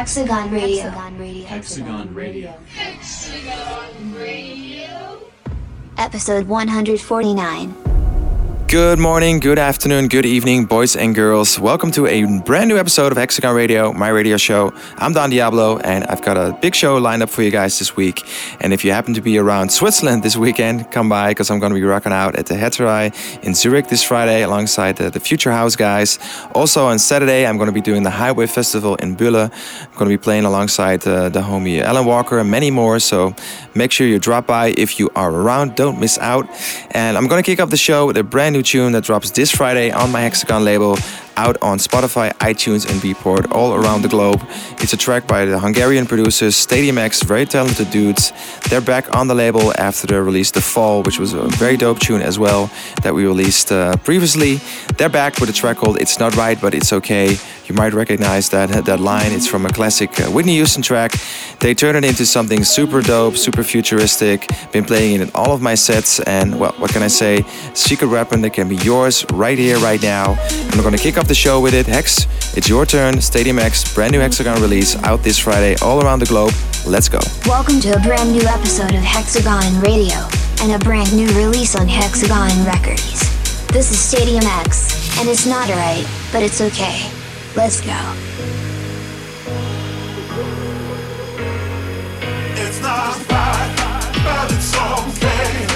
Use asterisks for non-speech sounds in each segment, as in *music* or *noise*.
Diablo, Hexagon Radio. Hexagon Radio. Episode 149. Good morning, good afternoon, good evening, boys and girls. Welcome to a brand new episode of Hexagon Radio, my radio show. I'm Don Diablo, and I've got a big show lined up for you guys this week. And if you happen to be around Switzerland this weekend, come by because I'm going to be rocking out at the Härterei in Zurich this Friday alongside the, the Future House guys. Also on Saturday, I'm going to be doing the Highway Festival in Bulle. I'm going to be playing alongside uh, the homie Alan Walker and many more. So make sure you drop by if you are around. Don't miss out. And I'm going to kick off the show with a brand new tune that drops this Friday on my Hexagon label out on Spotify, iTunes, and Beatport all around the globe. It's a track by the Hungarian producers Stadium X, very talented dudes. They're back on the label after they released The Fall, which was a very dope tune as well that we released uh, previously. They're back with a track called It's Not Right, But It's Okay. You might recognize that, that line. It's from a classic uh, Whitney Houston track. They turned it into something super dope, super futuristic. Been playing it in all of my sets, and well, what can I say? Secret weapon that can be yours right here, right now. We're gonna kick off the show with it. Hex, it's your turn. Stadium X, brand new Hexagon release out this Friday all around the globe. Let's go. Welcome to a brand new episode of Hexagon Radio and a brand new release on Hexagon Records. This is Stadium X, and it's not right, but it's okay. Let's go. It's not right, but it's okay.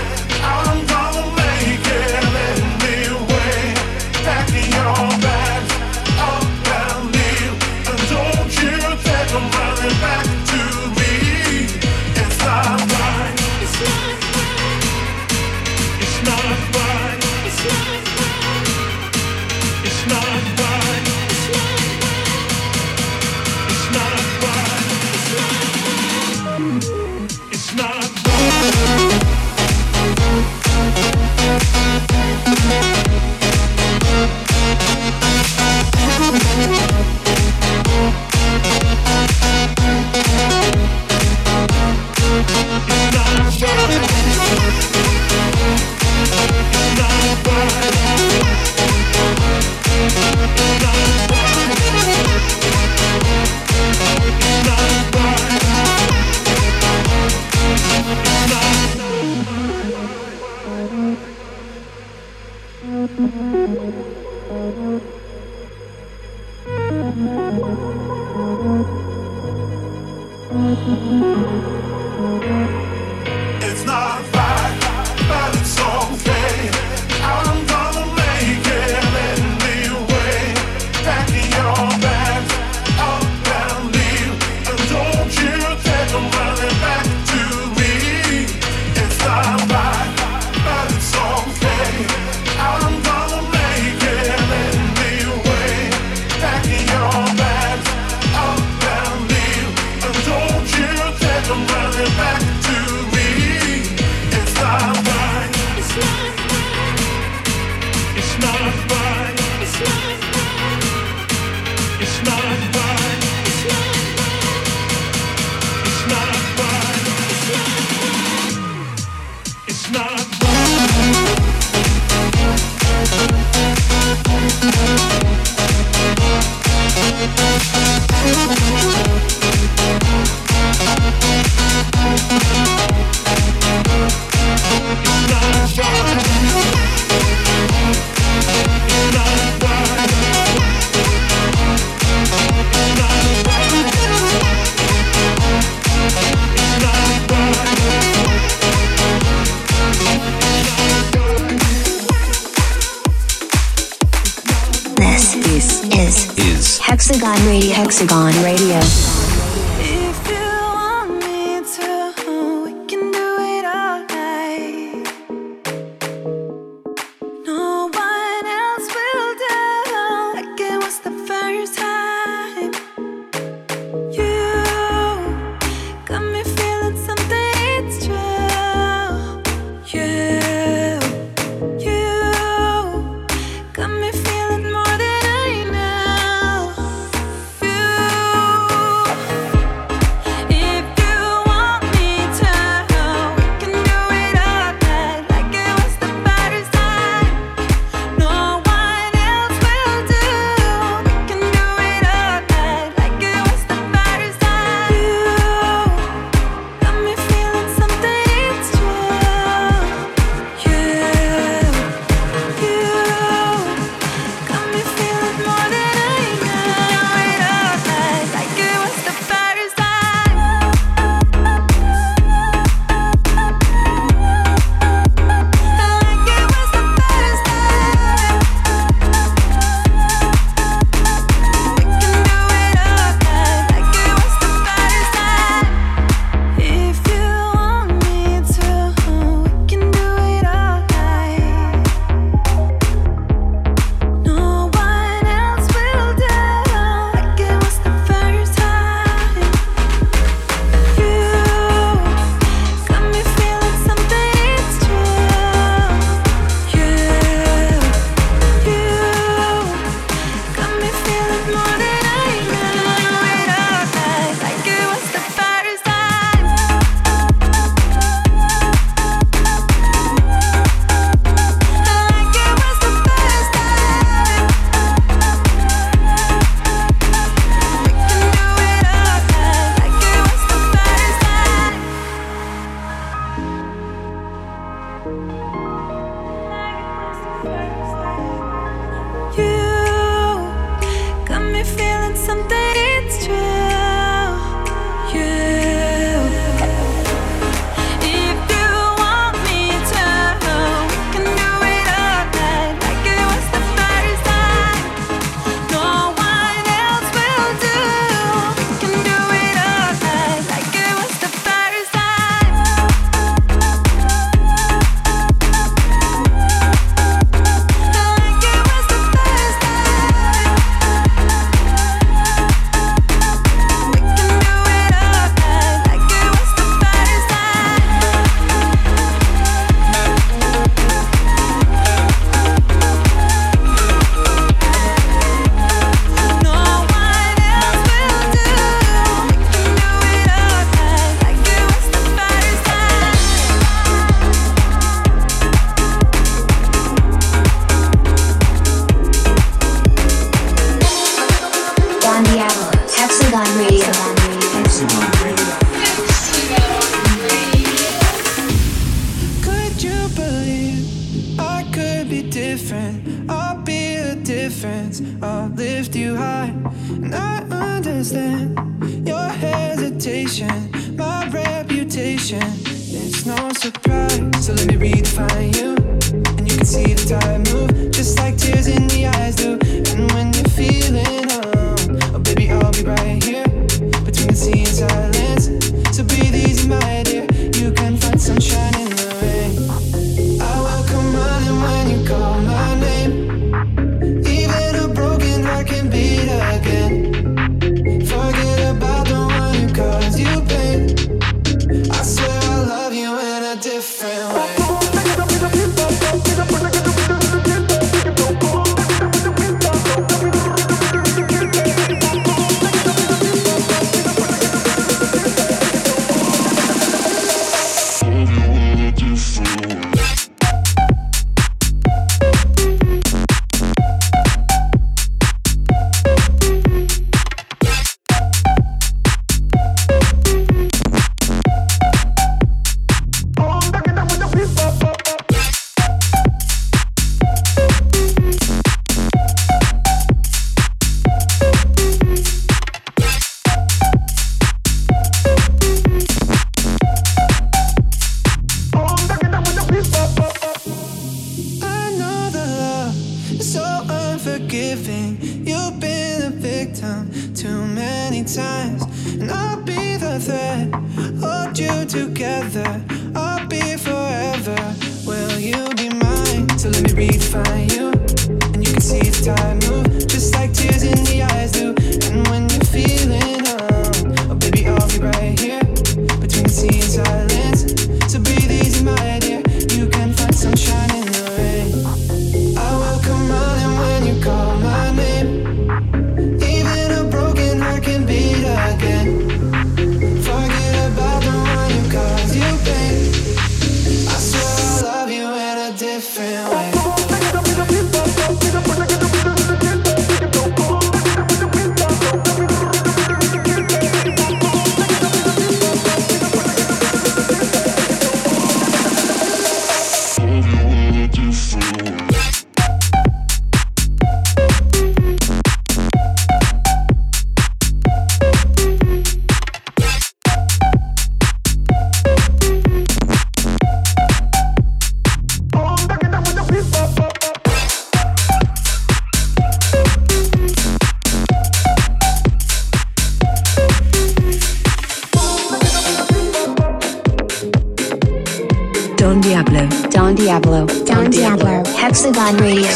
Don Diablo. Don Diablo. Don Diablo. Hexagon Radio.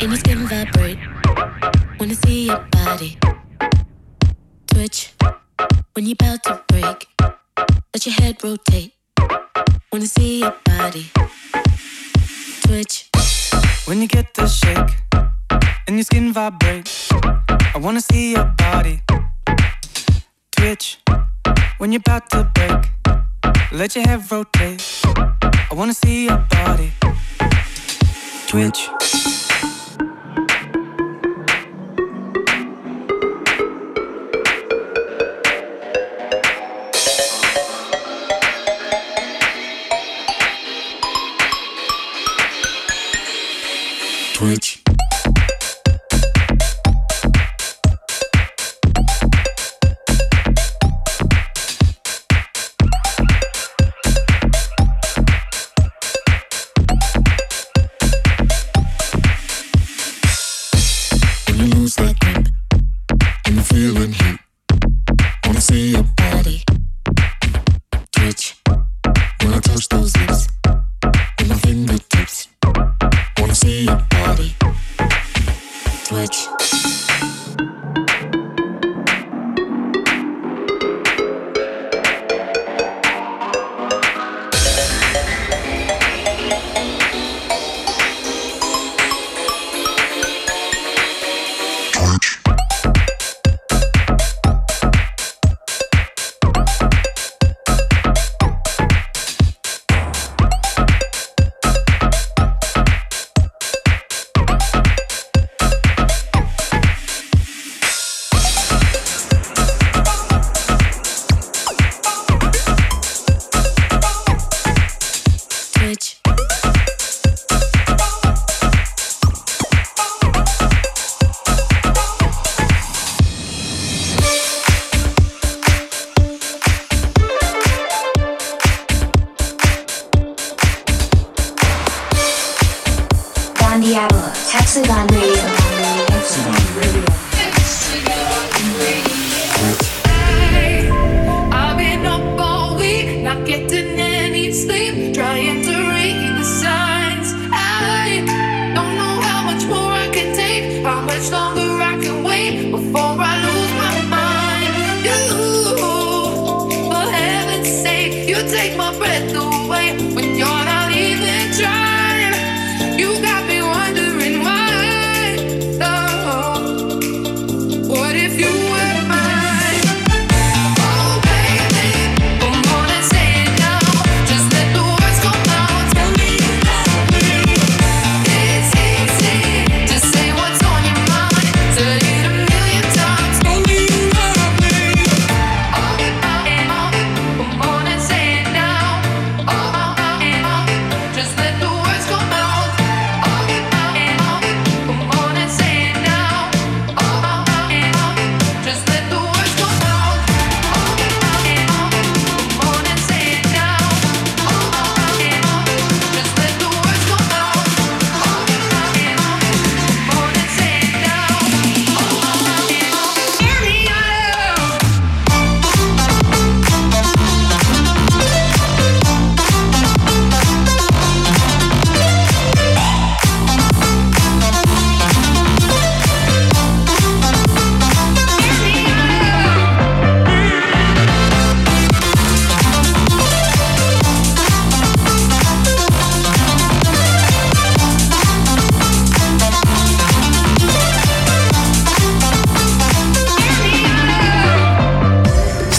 And vibrate. Wanna see your body twitch when you're about to break. Let your head rotate. Wanna see your body twitch when you get the shake and your skin vibrate. I wanna see your body twitch when you're about to break. Let your head rotate. I wanna see your body twitch. Twitch.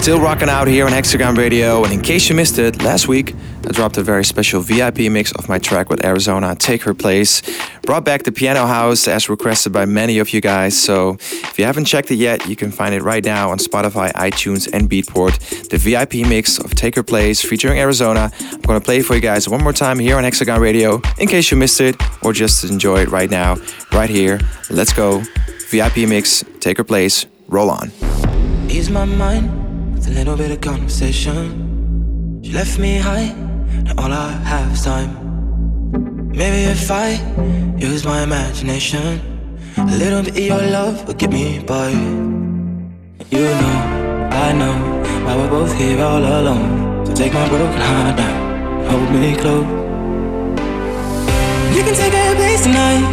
Still rocking out here on Hexagon Radio, and in case you missed it, last week I dropped a very special VIP mix of my track with Arizona, Take Her Place. Brought back the piano house as requested by many of you guys, so if you haven't checked it yet, you can find it right now on Spotify, iTunes, and Beatport. The VIP mix of Take Her Place featuring Arizona. I'm gonna play it for you guys one more time here on Hexagon Radio, in case you missed it, or just enjoy it right now, right here. Let's go. VIP mix, Take Her Place, roll on. Ease my mind a little bit of conversation. She left me high, and all I have is time. Maybe if I use my imagination, a little bit of your love will get me by. You know, I know, why we're both here all alone. So take my broken heart down, hold me close. You can take a place tonight.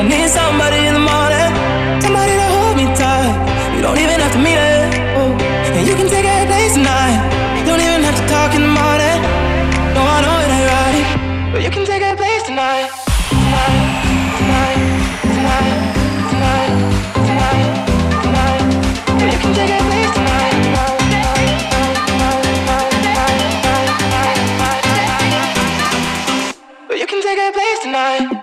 I need somebody in the morning, somebody to hold me tight. You don't even have to meet it. Take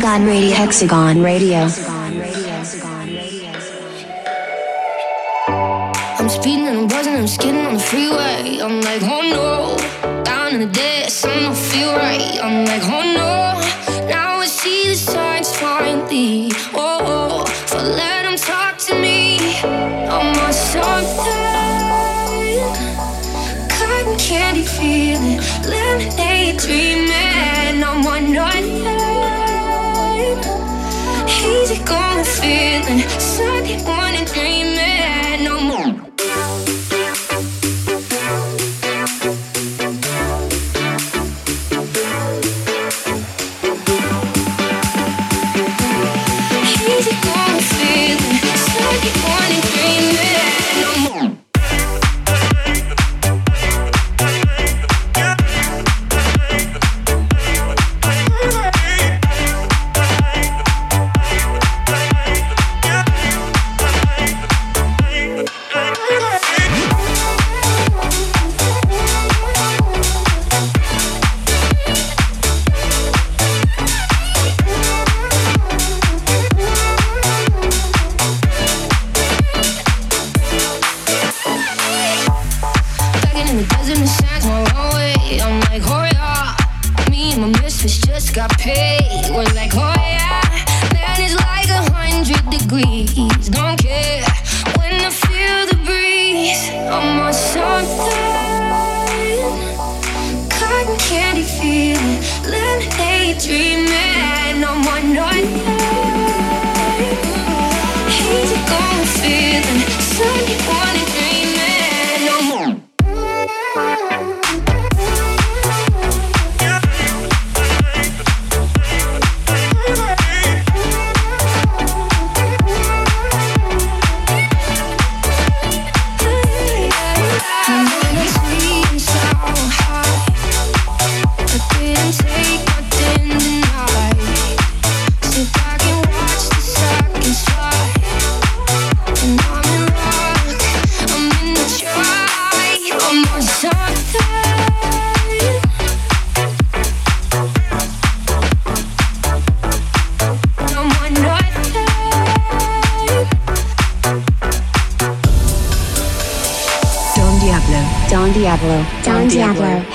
Hexagon Radio. Hexagon Radio. I'm speeding and I'm buzzing, I'm skidding on the freeway. I'm like, oh no, down in the ditch, I don't feel right. I'm like, oh no, now I see the signs finally. Oh, oh so let them talk to me. I'm on something, cotton candy feeling, lemonade dreaming. I'm on nothing, feeling, Sunday morning dreaming.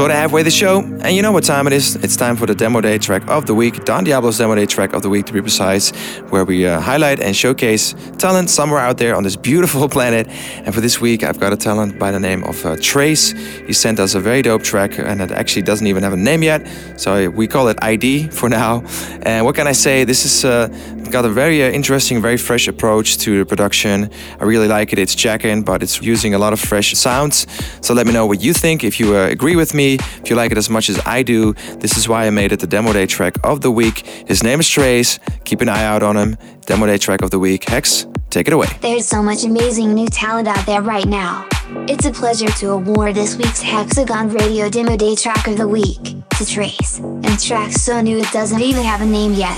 Sort of halfway the show, and you know what time it is. It's time for the demo day track of the week, Don Diablo's demo day track of the week to be precise, where we uh, highlight and showcase talent somewhere out there on this beautiful *laughs* planet. And for this week, I've got a talent by the name of uh, Trace. He sent us a very dope track, and it actually doesn't even have a name yet, so we call it ID for now. And what can I say? This is uh, got a very uh, interesting, very fresh approach to the production. I really like it. It's jacking, but it's using a lot of fresh sounds. So let me know what you think. If you uh, agree with me, if you like it as much as I do, this is why I made it the demo day track of the week. His name is Trace. Keep an eye out on him. Demo day track of the week. Hex, take it away. There's so much amazing new talent out there right now. It's a pleasure to award this week's Hexagon Radio Demo Day Track of the Week to Trace. And track so new it doesn't even have a name yet.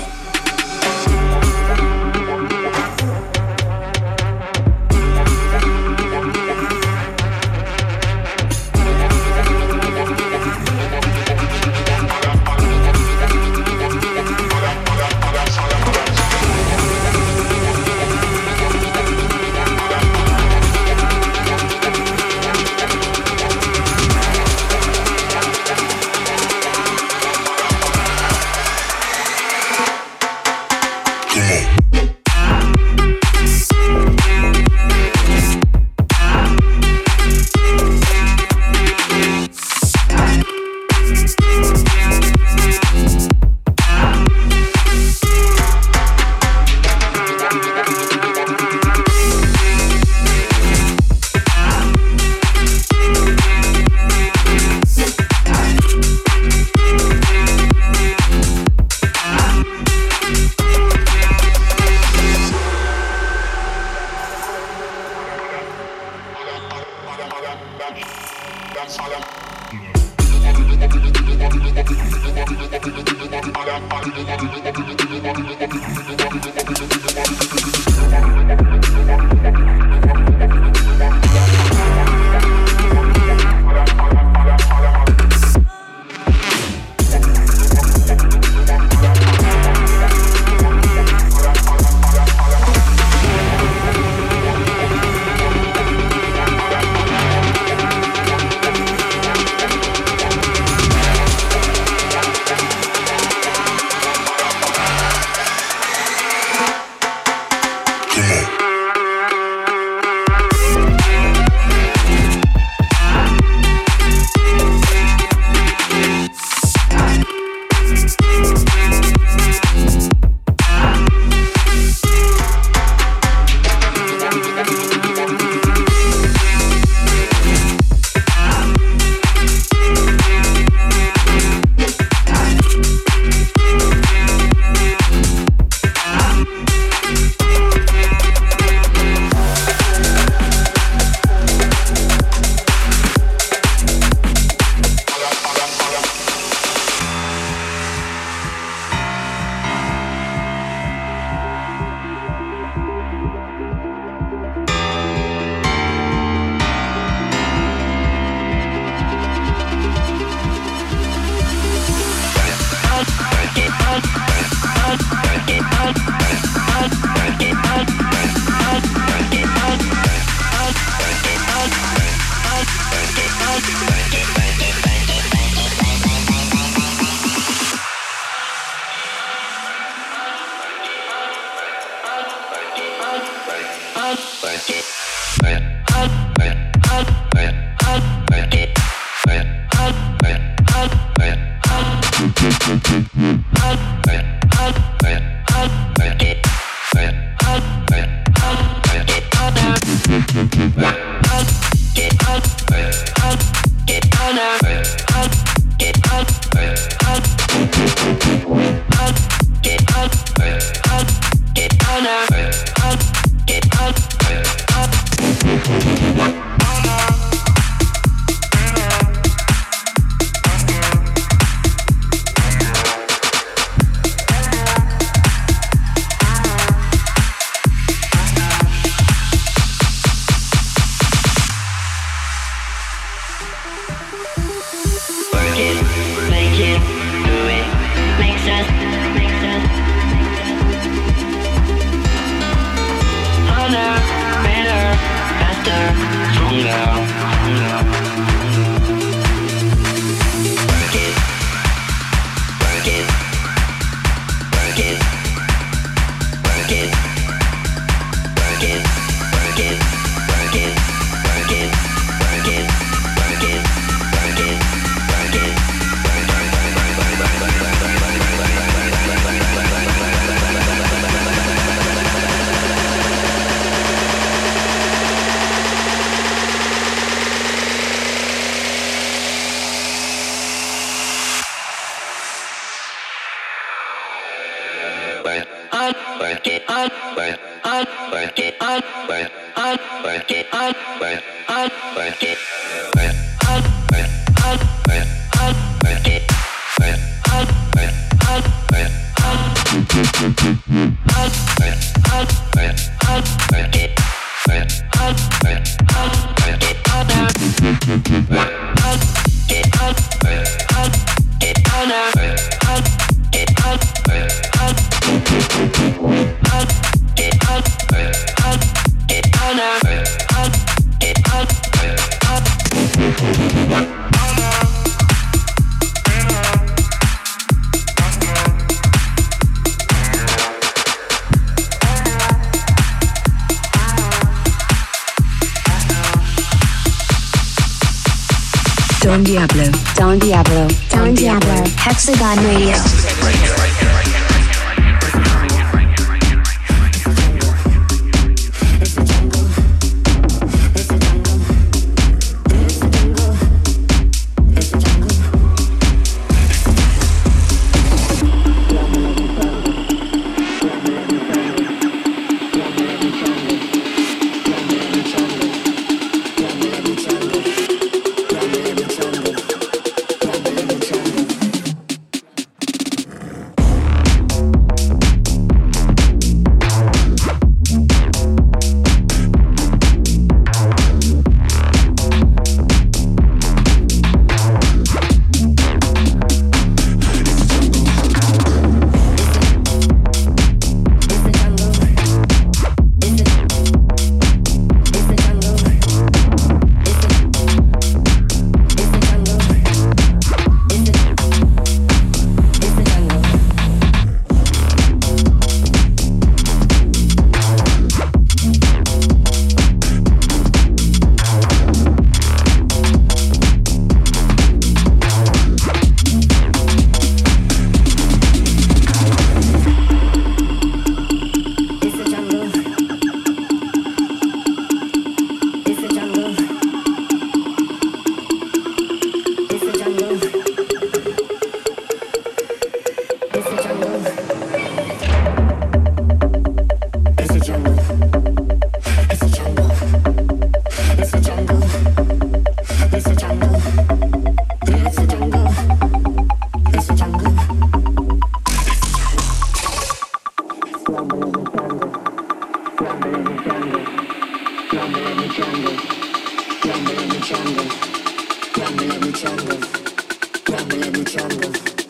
It's the jungle.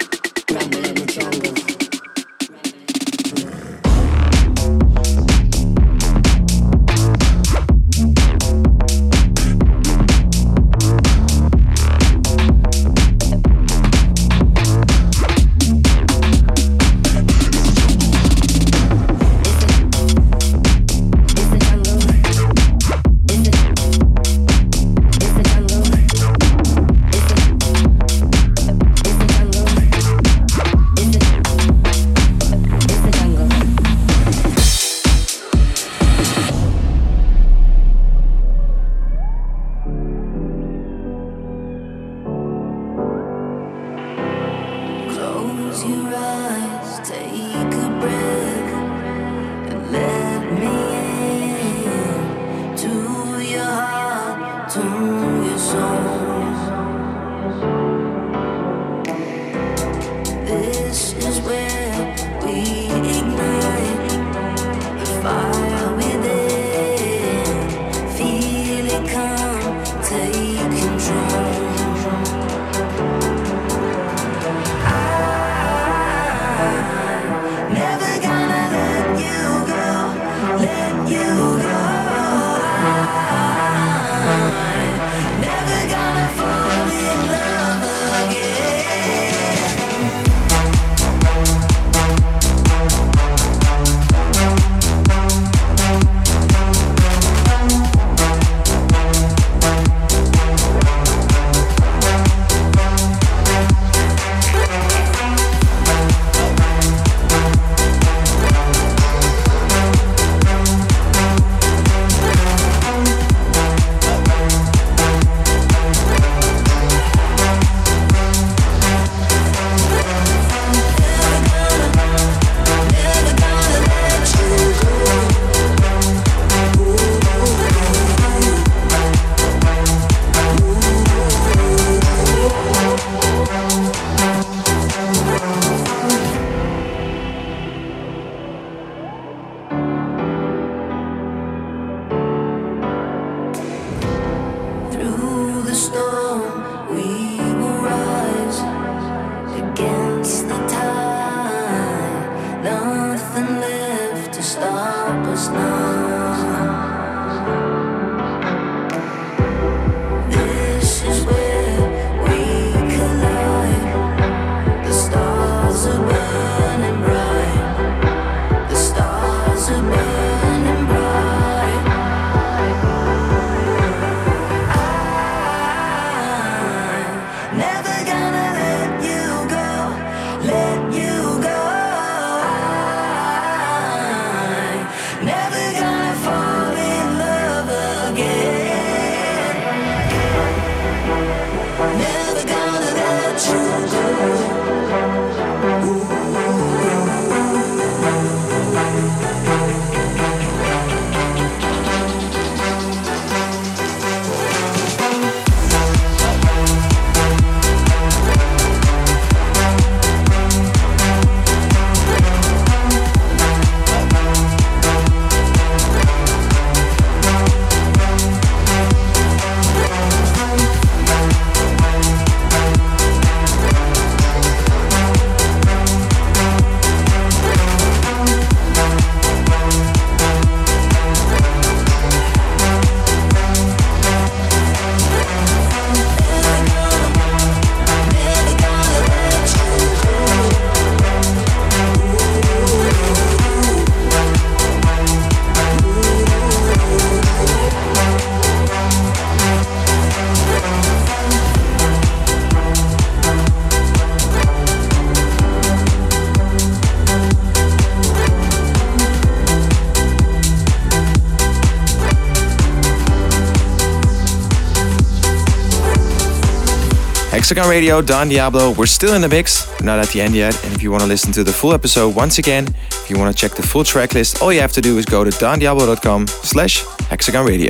Hexagon Radio, Don Diablo. We're still in the mix, we're not at the end yet. And if you want to listen to the full episode once again, if you want to check the full track list, all you have to do is go to dondiablo.com slash hexagon radio.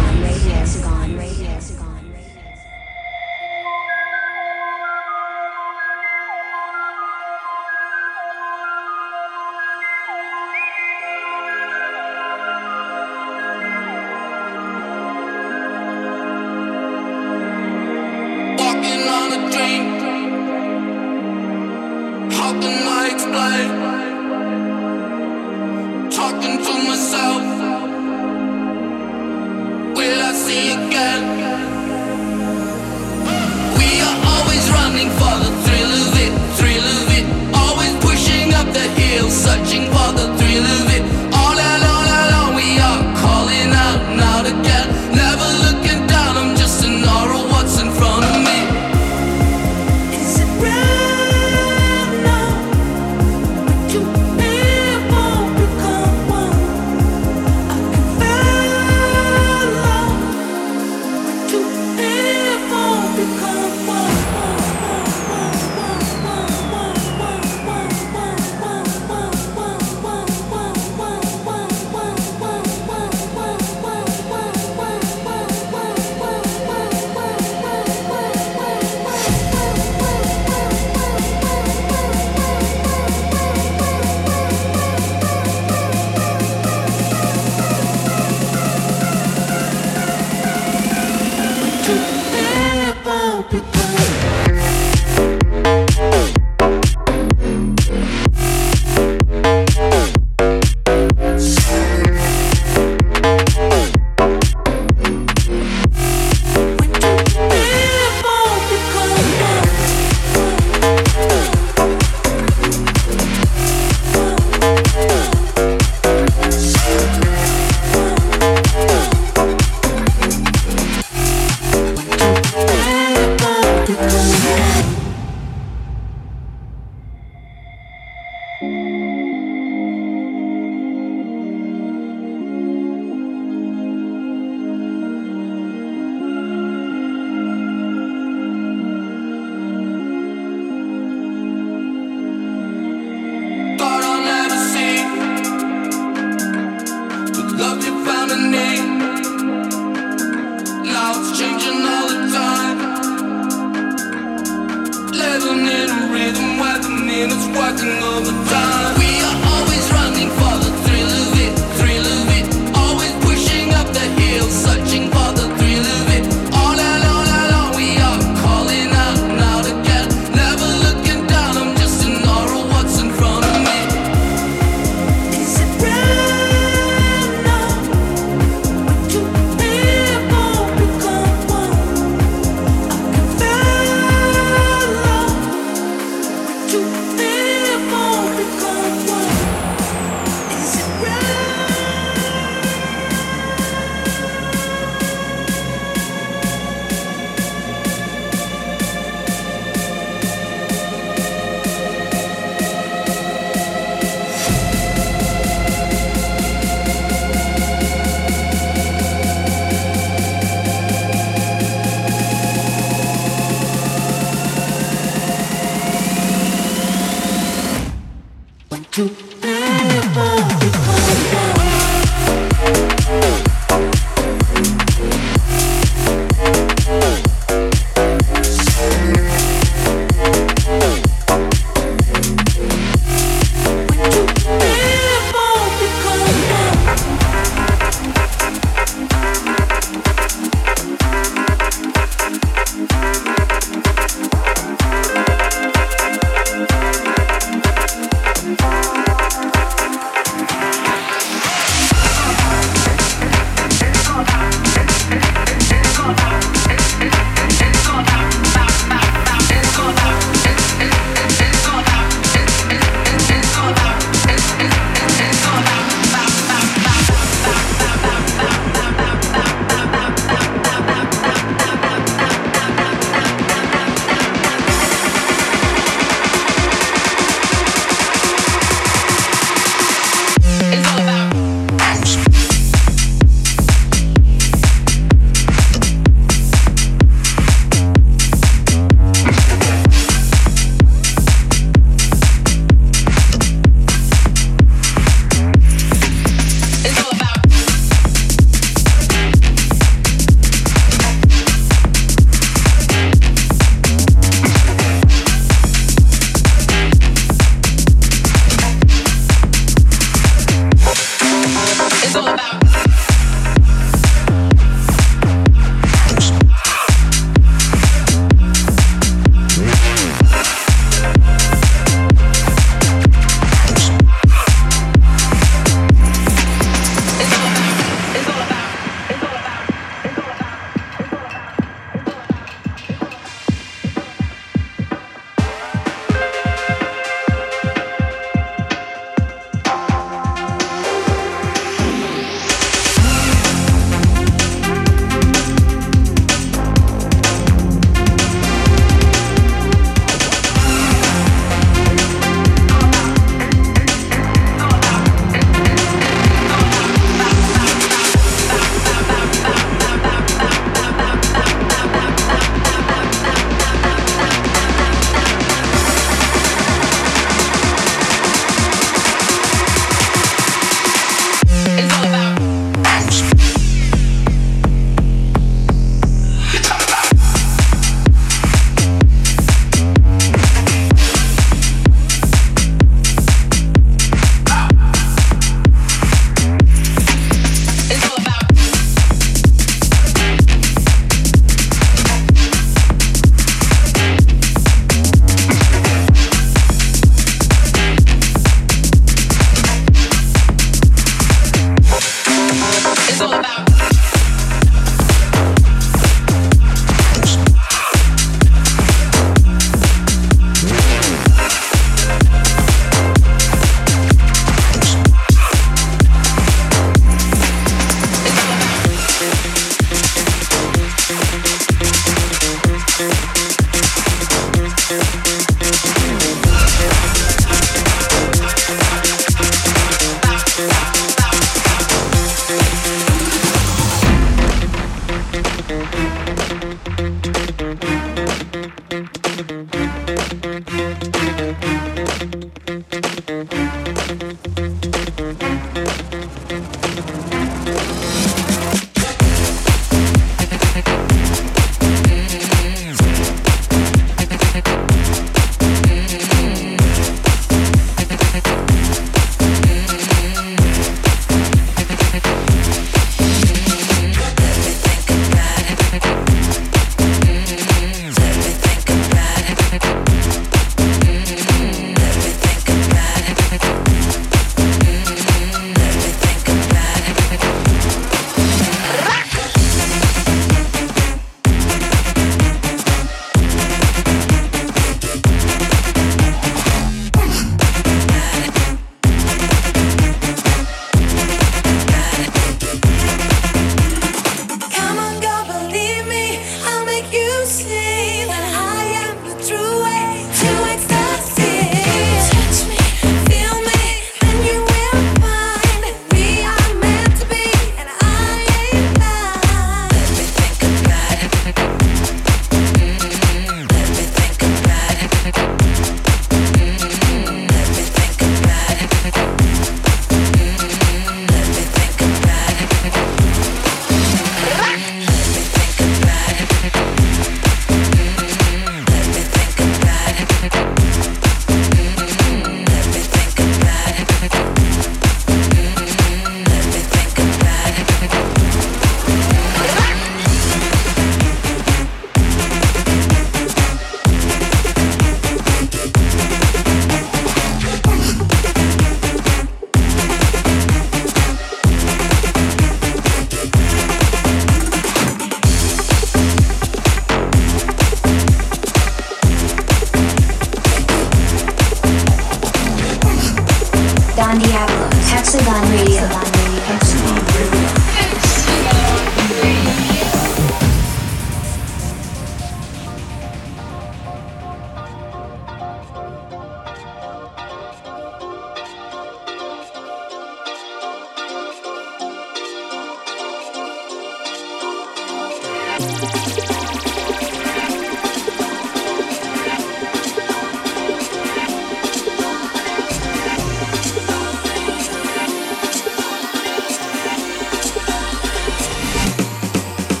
Thought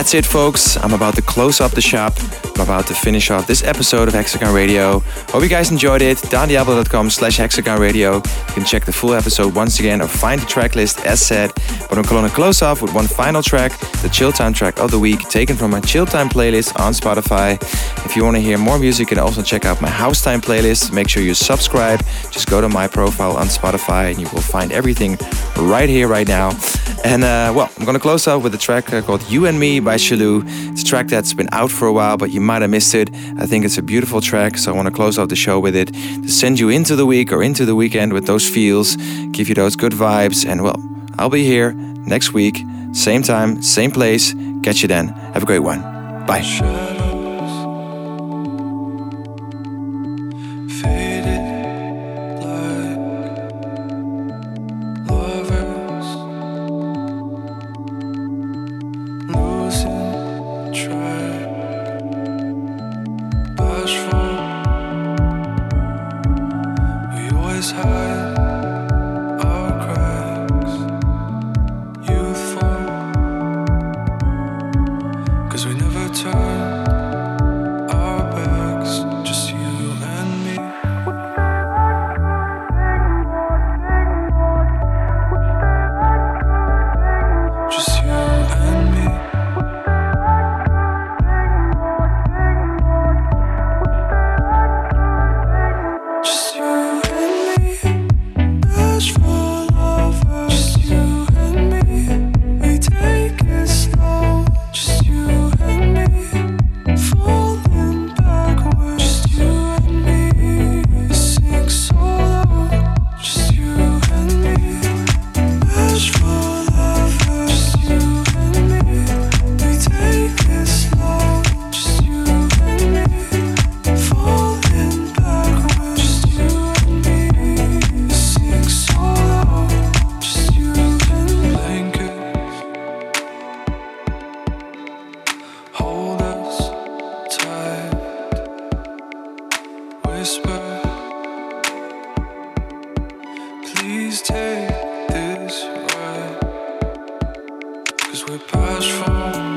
that's it, folks. I'm about to close up the shop. I'm about to finish off this episode of Hexagon Radio. Hope you guys enjoyed it. DonDiablo.com slash Hexagon Radio. You can check the full episode once again or find the track list as said. But I'm going to close off with one final track, the Chill Time track of the week, taken from my Chill Time playlist on Spotify. If you want to hear more music, you can also check out my House Time playlist. Make sure you subscribe. Just go to my profile on Spotify and you will find everything right here, right now. And uh, well, I'm to close out with a track uh, called You and Me by Shallou. It's a track that's been out for a while, but you might have missed it. I think it's a beautiful track, so I want to close out the show with it to send you into the week or into the weekend with those feels, give you those good vibes. And well, I'll be here next week, same time, same place. Catch you then. Have a great one. Bye. Cause we're past from